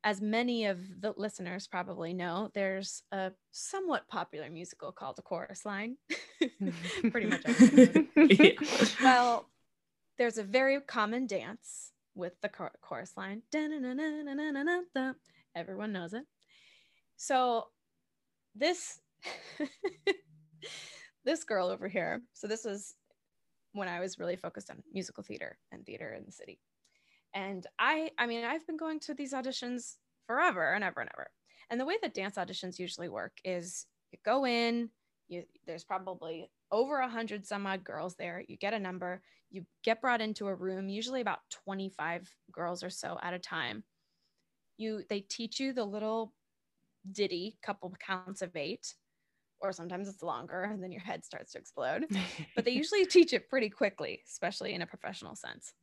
as many of the listeners probably know, there's a somewhat popular musical called A Chorus Line. Pretty much. Yeah. Well, there's a very common dance with the chorus line. Everyone knows it. So this this girl over here. So this was when I was really focused on musical theater and theater in the city. And I I mean, I've been going to these auditions forever and ever and ever. And the way that dance auditions usually work is you go in, you there's probably over a hundred some odd girls there. You get a number, you get brought into a room, usually about 25 girls or so at a time. You they teach you the little ditty, couple counts of eight, or sometimes it's longer and then your head starts to explode. But they usually teach it pretty quickly, especially in a professional sense.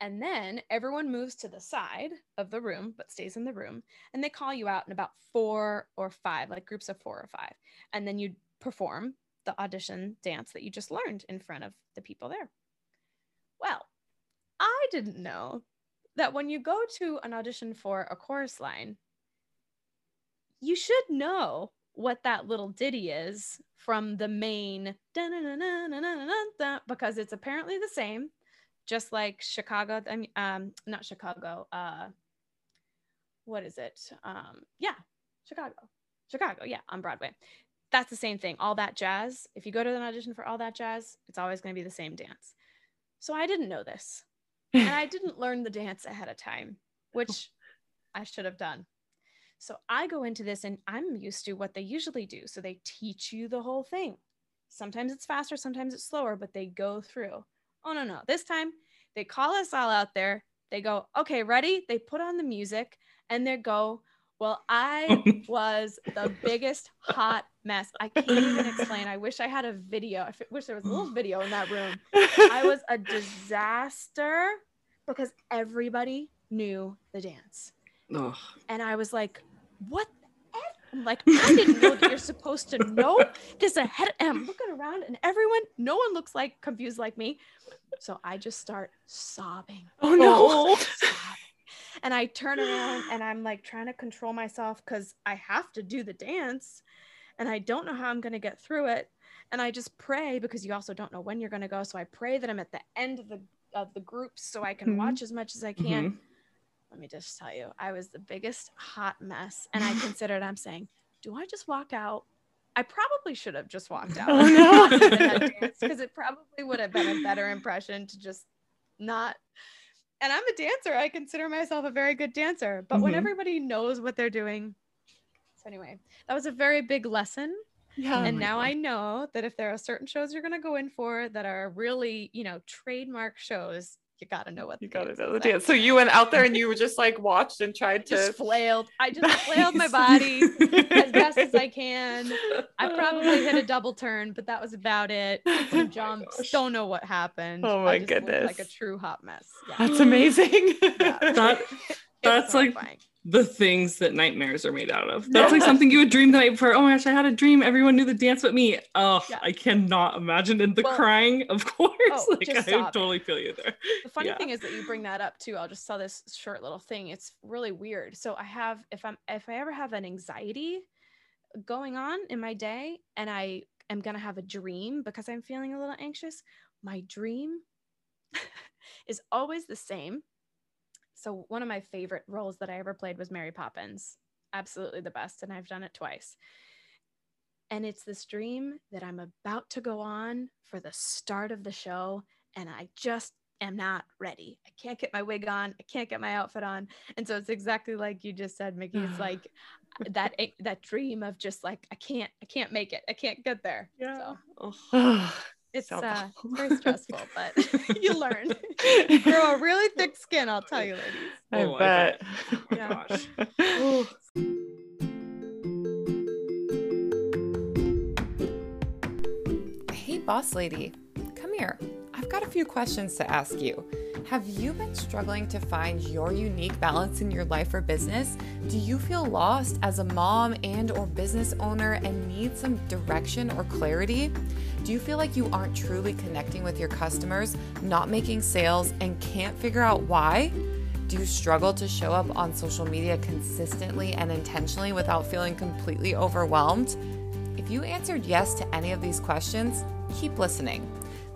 And then everyone moves to the side of the room, but stays in the room. And they call you out in about four or five, like groups of four or five. And then you perform the audition dance that you just learned in front of the people there. Well, I didn't know that when you go to an audition for a chorus line, you should know what that little ditty is from the main because it's apparently the same just like chicago I mean, um not chicago uh what is it? Um, yeah, Chicago, Chicago. Yeah, on Broadway. That's the same thing. All that jazz. If you go to an audition for all that jazz, it's always going to be the same dance. So I didn't know this, and I didn't learn the dance ahead of time, which I should have done. So I go into this and I'm used to what they usually do. So they teach you the whole thing. Sometimes it's faster, sometimes it's slower, but they go through. Oh, no, no. This time they call us all out there. They go, okay, ready? They put on the music and they go, well, I was the biggest hot mess. I can't even explain. I wish I had a video. I wish there was a little video in that room. I was a disaster because everybody knew the dance. Ugh. And I was like, what? the F? I'm like, I didn't know that you're supposed to know this ahead. And I'm looking around and everyone, no one looks like confused like me. So I just start sobbing. Oh no. sobbing. And I turn around and I'm like trying to control myself because I have to do the dance and I don't know how I'm going to get through it. And I just pray because you also don't know when you're going to go. So I pray that I'm at the end of the of the groups so I can Mhm. watch as much as I can. Mhm. Let me just tell you, I was the biggest hot mess. And I considered, I'm saying, do I just walk out? I probably should have just walked out. Oh, no. Because it probably would have been a better impression to just not. And I'm a dancer. I consider myself a very good dancer. But when Mhm. everybody knows what they're doing. So, anyway, that was a very big lesson. Yeah. and my now God. I know that if there are certain shows you're going to go in for that are really, you know, trademark shows, you got to know what You gotta know the dance. So you went out there and you were just like watched and tried to just flailed. I just flailed my body as best as I can. I probably hit a double turn, but that was about it. Some oh jumps. gosh. Don't know what happened. Oh I my just looked Like a true hot mess. Yeah. That's amazing. Yeah. That- that's like- horrifying. The things that nightmares are made out of. That's like something you would dream the night before. Oh my gosh, I had a dream. Everyone knew the dance but me. Oh, Yeah. I cannot imagine. And the Well- crying, of course. Oh, like I totally feel you there. the funny Yeah. thing is that you bring that up too i'll just tell this short little thing it's really weird so i have if i'm if i ever have an anxiety going on in my day and i am going to have a dream because i'm feeling a little anxious my dream is always the same so one of my favorite roles that i ever played was mary poppins absolutely the best and i've done it twice and it's this dream that i'm about to go on for the start of the show and I just am not ready. I can't get my wig on. I can't get my outfit on. And so it's exactly like you just said, Mickey. It's like that that dream of just like I can't I can't make it. I can't get there. So Oh, it's So uh awful. very stressful, but you learn. You grow a really thick skin, I'll tell you, ladies. I Oh, I bet. bet. Oh Yeah. gosh. Hey, boss lady, come here. I've got a few questions to ask you. Have you been struggling to find your unique balance in your life or business? Do you feel lost as a mom and or business owner and need some direction or clarity? Do you feel like you aren't truly connecting with your customers, not making sales and can't figure out why? Do you struggle to show up on social media consistently and intentionally without feeling completely overwhelmed? If you answered yes to any of these questions, keep listening.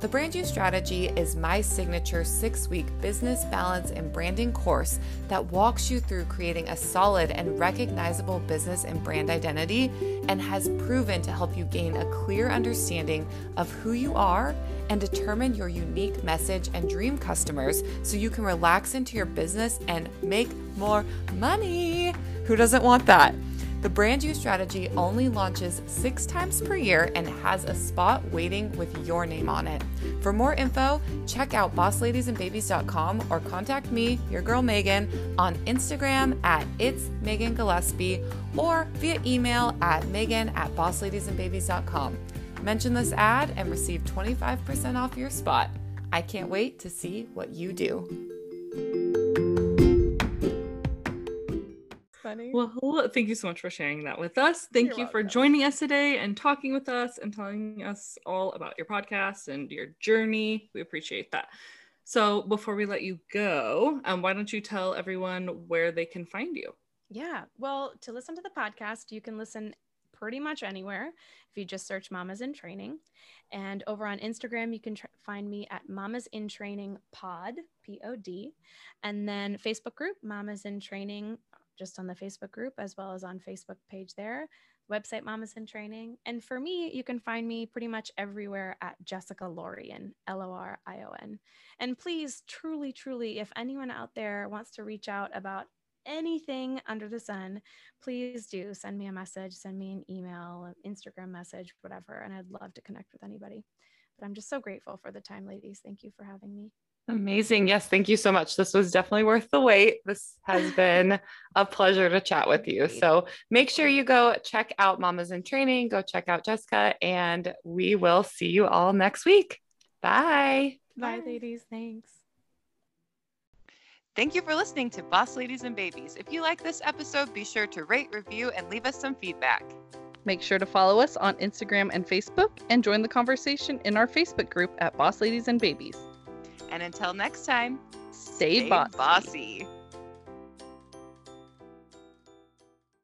The Brand You Strategy is my signature six week business balance and branding course that walks you through creating a solid and recognizable business and brand identity and has proven to help you gain a clear understanding of who you are and determine your unique message and dream customers so you can relax into your business and make more money. Who doesn't want that? The Brand You strategy only launches six times per year and has a spot waiting with your name on it. For more info, check out bossladiesandbabies.com or contact me, your girl Megan, on Instagram at it's Megan Gillespie or via email at Megan at bossladiesandbabies.com. Mention this ad and receive 25% off your spot. I can't wait to see what you do. Funny. Well, thank you so much for sharing that with us. Thank You're you for joining us today and talking with us and telling us all about your podcast and your journey. We appreciate that. So, before we let you go, um, why don't you tell everyone where they can find you? Yeah. Well, to listen to the podcast, you can listen pretty much anywhere if you just search Mamas in Training. And over on Instagram, you can tr- find me at Mamas in Training Pod, P O D. And then Facebook group, Mamas in Training, just on the Facebook group as well as on Facebook page there. Website Mamas in Training. And for me, you can find me pretty much everywhere at Jessica Lorion, L O R I O N. And please, truly, truly, if anyone out there wants to reach out about anything under the sun, please do send me a message, send me an email, an Instagram message, whatever. And I'd love to connect with anybody. But I'm just so grateful for the time, ladies. Thank you for having me. Amazing. Yes, thank you so much. This was definitely worth the wait. This has been a pleasure to chat with you. So make sure you go check out Mamas in Training, go check out Jessica, and we will see you all next week. Bye. Bye, ladies. Thanks. Thank you for listening to Boss Ladies and Babies. If you like this episode, be sure to rate, review, and leave us some feedback. Make sure to follow us on Instagram and Facebook and join the conversation in our Facebook group at Boss Ladies and Babies. And until next time, Stay, bossy. bossy.